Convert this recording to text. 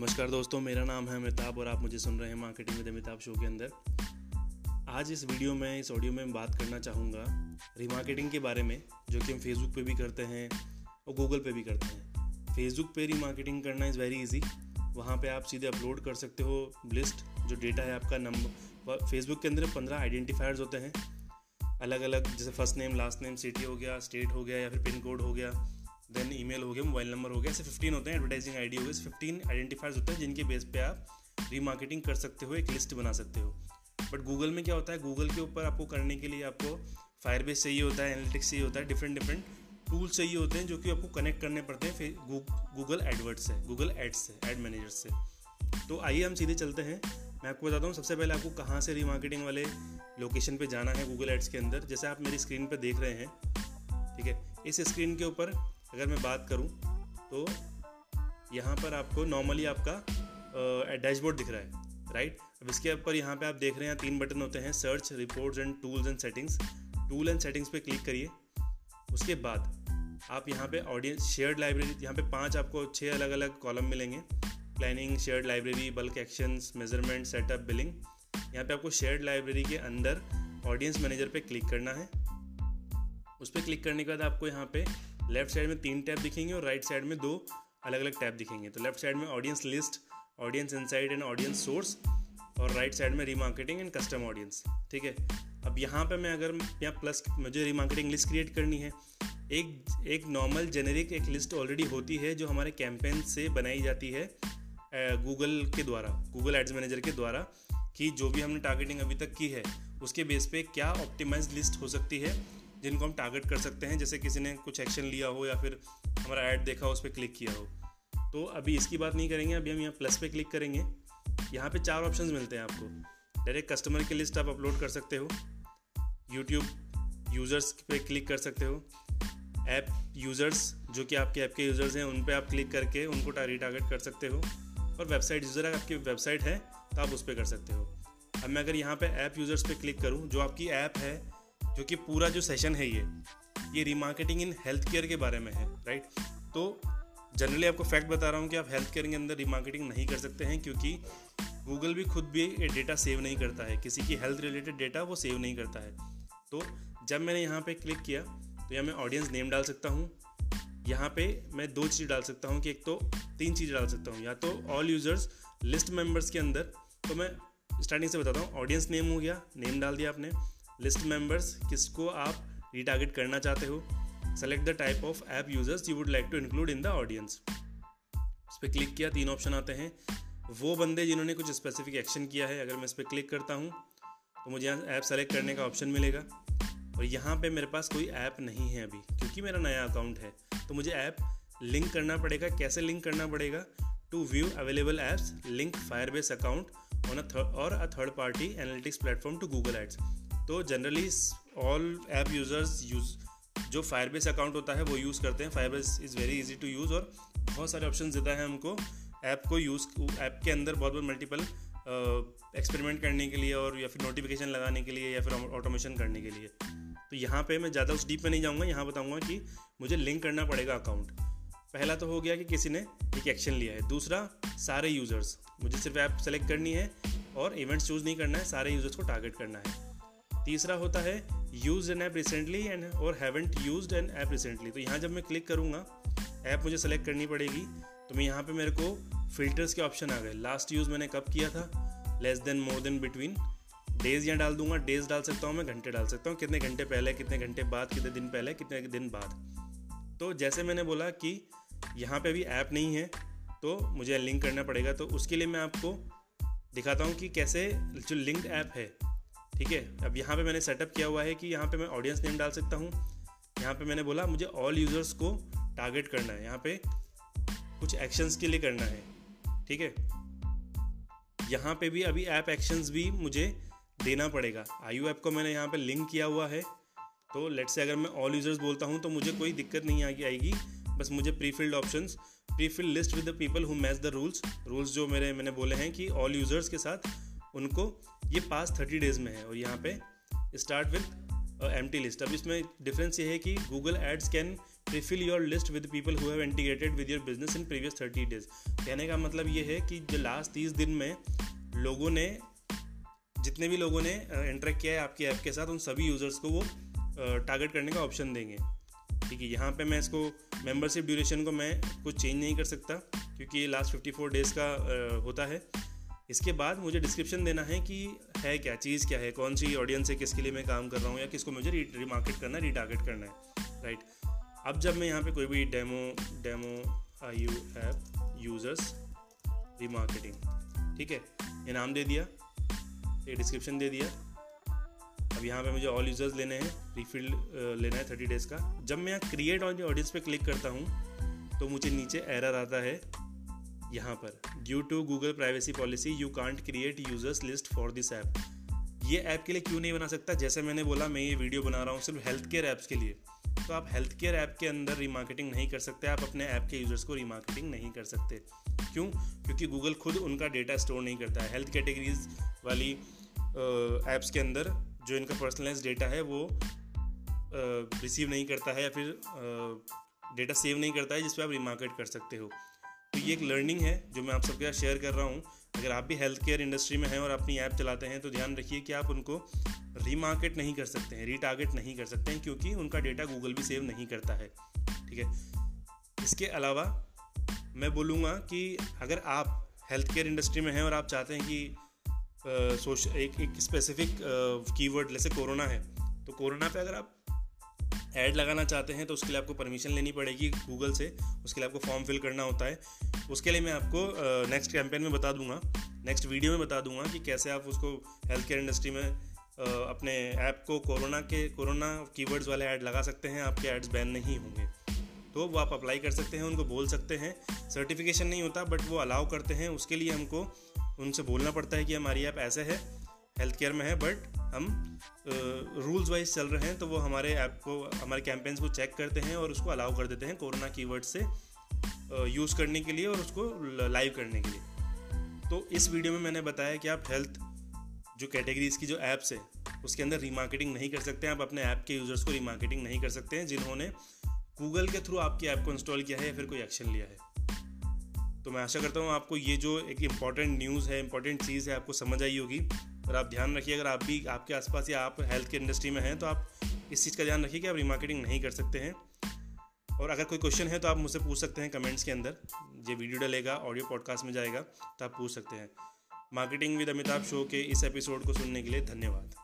नमस्कार दोस्तों, मेरा नाम है अमिताभ और आप मुझे सुन रहे हैं मार्केटिंग विद अमिताभ शो के अंदर। आज इस वीडियो में, इस ऑडियो में बात करना चाहूँगा रीमार्केटिंग के बारे में, जो कि हम फेसबुक पे भी करते हैं और गूगल पे भी करते हैं। फेसबुक पे रीमार्केटिंग करना इज़ वेरी इजी वहाँ पे आप सीधे अपलोड कर सकते हो लिस्ट जो डेटा है आपका नंबर फेसबुक के अंदर पंद्रह आइडेंटिफायर्स होते हैं। अलग अलग जैसे first name last name city हो गया स्टेट हो गया, या फिर पिन कोड हो गया। देन ईमेल हो गया मोबाइल नंबर हो गया, ऐसे फिफ्टीन होते हैं एडवर्टाइजिंग आईडी हो गए फिफ्टीन आइडेंटिफायर्स होते हैं जिनके बेस पे आप रीमार्केटिंग कर सकते हो, एक लिस्ट बना सकते हो। बट गूगल में क्या होता है? गूगल के ऊपर आपको करने के लिए आपको फायर बेस चाहिए होता है एनालिटिक्स चाहिए होता है डिफरेंट डिफरेंट टूल्स चाहिए होते हैं जो कि आपको कनेक्ट करने पड़ते हैं, फिर गूगल एडवर्ड्स से गूगल एड्स से एड मैनेजर से। तो आइए हम सीधे चलते हैं। मैं आपको बताता हूँ, सबसे पहले आपको कहाँ से रीमार्केटिंग वाले लोकेशन पे जाना है गूगल एड्स के अंदर। जैसे आप मेरी स्क्रीन पे देख रहे हैं, ठीक है? इस स्क्रीन के ऊपर अगर मैं बात करूँ तो यहाँ पर आपको नॉर्मली आपका डैशबोर्ड दिख रहा है राइट अब इसके ऊपर यहाँ पे आप देख रहे हैं तीन बटन होते हैं search reports and tools and settings tool and settings पे क्लिक करिए। उसके बाद आप यहाँ पे ऑडियंस शेयर्ड लाइब्रेरी यहाँ पे पाँच आपको छः अलग अलग कॉलम मिलेंगे। Planning shared library bulk actions measurement setup billing यहाँ पे आपको शेयर्ड लाइब्रेरी के अंदर ऑडियंस मैनेजर पे क्लिक करना है। उस पर क्लिक करने के बाद आपको यहाँ पे लेफ़्ट साइड में तीन टैब दिखेंगे और राइट साइड में दो अलग अलग टैब दिखेंगे। तो लेफ़्ट साइड में audience list audience insights and audience source और राइट साइड में रीमार्केटिंग एंड कस्टम ऑडियंस ठीक है? अब यहाँ पे मैं अगर यहाँ प्लस मुझे रीमार्केटिंग लिस्ट क्रिएट करनी है, एक एक नॉर्मल जेनेरिक एक लिस्ट ऑलरेडी होती है जो हमारे कैंपेन से बनाई जाती है गूगल के द्वारा गूगल एड्स मैनेजर के द्वारा कि जो भी हमने टारगेटिंग अभी तक की है, उसके बेस पे क्या ऑप्टिमाइज लिस्ट हो सकती है जिनको हम टारगेट कर सकते हैं, जैसे किसी ने कुछ एक्शन लिया हो या फिर हमारा ऐड देखा हो, उस पर क्लिक किया हो। तो अभी इसकी बात नहीं करेंगे, अभी हम यहाँ प्लस पे क्लिक करेंगे। यहाँ पे चार ऑप्शन मिलते हैं आपको। डायरेक्ट कस्टमर की लिस्ट आप अपलोड कर सकते हो। यूट्यूब यूज़र्स पे क्लिक कर सकते हो। ऐप यूज़र्स जो कि आपके ऐप के यूज़र्स हैं, उन पर आप क्लिक करके उनको रिटारगेट कर सकते हो। और वेबसाइट यूज़र आपकी वेबसाइट है तो आप उस पर कर सकते हो। अब मैं अगर यहाँ पे ऐप यूज़र्स पे क्लिक करूँ, जो आपकी ऐप है जो कि पूरा जो सेशन है ये ये रीमार्केटिंग इन हेल्थ केयर के बारे में है राइट तो जनरली आपको फैक्ट बता रहा हूँ कि आप हेल्थ केयर के अंदर रीमार्केटिंग नहीं कर सकते हैं क्योंकि गूगल भी खुद भी ये डेटा सेव नहीं करता है। किसी की हेल्थ रिलेटेड डेटा वो सेव नहीं करता है। तो जब मैंने यहाँ पे क्लिक किया तो यहाँ मैं ऑडियंस नेम डाल सकता हूँ। यहाँ पे मैं दो चीज़ डाल सकता हूँ कि एक तो तीन चीज़ डाल सकता हूँ। या तो ऑल यूज़र्स लिस्ट मेंबर्स के अंदर तो मैं स्टार्टिंग से बताता हूँ ऑडियंस नेम हो गया नेम डाल दिया आपने। लिस्ट मेंबर्स किसको आप रिटारगेट करना चाहते हो? Select the type of app users you would like to include in the audience उस पर क्लिक किया, तीन ऑप्शन आते हैं। वो बंदे जिन्होंने कुछ स्पेसिफिक एक्शन किया है, अगर मैं इस पर क्लिक करता हूँ तो मुझे यहाँ ऐप सेलेक्ट करने का ऑप्शन मिलेगा। और यहाँ पे मेरे पास कोई ऐप नहीं है अभी, क्योंकि मेरा नया अकाउंट है। तो मुझे ऐप लिंक करना पड़ेगा। कैसे लिंक करना पड़ेगा? To view available apps link Firebase account और a third party analytics platform to Google Ads तो generally all app users use जो फायरबेस अकाउंट होता है, वो यूज़ करते हैं। Firebase is very easy to use और बहुत सारे ऑप्शन देता है हमको ऐप को यूज़ ऐप के अंदर बहुत बहुत मल्टीपल एक्सपेरिमेंट करने के लिए और या फिर नोटिफिकेशन लगाने के लिए या फिर ऑटोमेशन करने के लिए। तो यहाँ पे मैं ज़्यादा उस डीप में नहीं जाऊँगा। यहाँ बताऊँगा कि मुझे लिंक करना पड़ेगा अकाउंट पहला तो हो गया कि किसी ने एक एक्शन लिया है। दूसरा, सारे यूज़र्स मुझे सिर्फ़ ऐप सेलेक्ट करनी है और इवेंट्स चूज़ नहीं करना है, सारे यूज़र्स को टारगेट करना है। तीसरा होता है use an app recently and और haven't use an app recently तो यहाँ जब मैं क्लिक करूँगा ऐप मुझे सेलेक्ट करनी पड़ेगी तो मैं यहाँ पे मेरे को फिल्टर्स के ऑप्शन आ गए। लास्ट यूज़ मैंने कब किया था? Less than more than between days यहाँ डाल दूँगा। डेज़ डाल सकता हूँ मैं, घंटे डाल सकता हूँ। कितने घंटे पहले, कितने घंटे बाद, कितने दिन पहले, कितने दिन बाद। तो जैसे मैंने बोला कि यहाँ पे अभी ऐप नहीं है तो मुझे लिंक करना पड़ेगा। तो उसके लिए मैं आपको दिखाता हूँ कि कैसे जो लिंक्ड ऐप है ठीक है? अब यहाँ पे मैंने सेटअप किया हुआ है कि यहाँ पे मैं ऑडियंस नेम डाल सकता हूँ। यहाँ पे मैंने बोला, मुझे ऑल यूज़र्स को टारगेट करना है। यहाँ पे कुछ एक्शंस के लिए करना है। ठीक है? यहाँ पे भी अभी ऐप एक्शंस भी मुझे देना पड़ेगा। आई ऐप को मैंने यहाँ पे लिंक किया हुआ है। तो लेट्स से अगर मैं ऑल यूज़र्स बोलता हूँ तो मुझे कोई दिक्कत नहीं आगे आएगी। बस मुझे prefilled option prefilled list with the people who match the rules rules जो मेरे, मैंने बोले हैं कि ऑल यूज़र्स के साथ उनको ये पास थर्टी डेज़ में है और यहाँ पे start with empty list अब इसमें डिफरेंस ये है कि Google Ads can refill your list with people who have integrated with your business in previous thirty days कहने का मतलब ये है कि जो लास्ट तीस दिन में लोगों ने, जितने भी लोगों ने इंटरेक्ट किया है आपकी ऐप के साथ, उन सभी यूज़र्स को वो टारगेट करने का ऑप्शन देंगे। ठीक है, यहाँ पे मैं इसको मेंबरशिप ड्यूरेशन को मैं कुछ चेंज नहीं कर सकता, क्योंकि ये लास्ट फिफ्टी फोर डेज़ का होता है। इसके बाद मुझे डिस्क्रिप्शन देना है कि है क्या, चीज़ क्या है, कौन सी ऑडियंस है किसके लिए मैं काम कर रहा हूँ या किसको मुझे रिमार्केट करना है रीटारगेट करना है राइट अब जब मैं यहाँ पे कोई भी demo demo I U app users remarketing ठीक है? ये नाम दे दिया, ये डिस्क्रिप्शन दे दिया। अब यहाँ पे मुझे ऑल यूज़र्स लेने हैं रिफिल लेना है थर्टी डेज़ का। जब मैं यहाँ क्रिएट ऑन ऑडियंस पे क्लिक करता हूँ तो मुझे नीचे एरर आता है यहाँ पर। Due to Google privacy policy you can't create users list for this app ये ऐप के लिए क्यों नहीं बना सकता? जैसे मैंने बोला, मैं ये वीडियो बना रहा हूँ सिर्फ़ हेल्थ केयर ऐप्स के लिए। तो आप हेल्थ केयर ऐप के अंदर रीमार्केटिंग नहीं कर सकते, आप अपने ऐप के यूज़र्स को रीमार्केटिंग नहीं कर सकते। क्यों? क्योंकि गूगल खुद उनका डेटा स्टोर नहीं करता है। हेल्थ कैटेगरीज वाली ऐप्स के अंदर जो इनका पर्सनलाइज डेटा है, वो रिसीव नहीं करता है या फिर डेटा सेव नहीं करता है जिस पर आप रिमार्केट कर सकते हो। तो ये एक लर्निंग है जो मैं आप सबके साथ शेयर कर रहा हूँ। अगर आप भी हेल्थ केयर इंडस्ट्री में हैं और अपनी ऐप चलाते हैं तो ध्यान रखिए कि आप उनको रीमार्केट नहीं कर सकते हैं रीटारगेट नहीं कर सकते हैं, क्योंकि उनका डेटा गूगल भी सेव नहीं करता है। ठीक है? इसके अलावा मैं बोलूँगा कि अगर आप हेल्थ केयर इंडस्ट्री में हैं और आप चाहते हैं कि सोश एक स्पेसिफिक कीवर्ड जैसे कोरोना है तो कोरोना पे अगर आप ऐड लगाना चाहते हैं तो उसके लिए आपको परमिशन लेनी पड़ेगी गूगल से। उसके लिए आपको फॉर्म फिल करना होता है। उसके लिए मैं आपको नेक्स्ट कैंपेन में बता दूँगा। नेक्स्ट वीडियो में बता दूँगा कि कैसे आप उसको हेल्थ केयर इंडस्ट्री में अपने ऐप को कोरोना के कोरोना कीवर्ड्स वाले ऐड लगा सकते हैं। आपके ऐड्स बैन नहीं होंगे। तो वो आप अप्लाई कर सकते हैं, उनको बोल सकते हैं। सर्टिफिकेशन नहीं होता बट वो अलाउ करते हैं। उसके लिए हमको, उनसे बोलना पड़ता है कि हमारी ऐप ऐसे है। हेल्थ केयर में है बट हम रूल्स वाइज चल रहे हैं तो वो हमारे ऐप को, हमारे कैंपेन्स को चेक करते हैं और उसको अलाउ कर देते हैं कोरोना कीवर्ड से यूज़ करने के लिए और उसको लाइव करने के लिए। तो इस वीडियो में मैंने बताया कि आप हेल्थ जो कैटेगरीज की जो ऐप्स है, उसके अंदर रीमार्केटिंग नहीं कर सकते हैं आप अपने ऐप के यूज़र्स को रीमार्केटिंग नहीं कर सकते हैं जिन्होंने गूगल के थ्रू आपकी ऐप को इंस्टॉल किया है या फिर कोई एक्शन लिया है। तो मैं आशा करता हूँ आपको ये जो एक इंपॉर्टेंट न्यूज़ है इंपॉर्टेंट चीज़ है, आपको समझ आई होगी। और आप ध्यान रखिए, अगर आप भी आपके आसपास या आप हेल्थ के इंडस्ट्री में हैं तो आप इस चीज़ का ध्यान रखिए कि आप रीमार्केटिंग नहीं कर सकते हैं। और अगर कोई क्वेश्चन है तो आप मुझसे पूछ सकते हैं कमेंट्स के अंदर। ये वीडियो डलेगा ऑडियो पॉडकास्ट में जाएगा तो आप पूछ सकते हैं। मार्केटिंग विद अमिताभ शो के इस एपिसोड को सुनने के लिए धन्यवाद।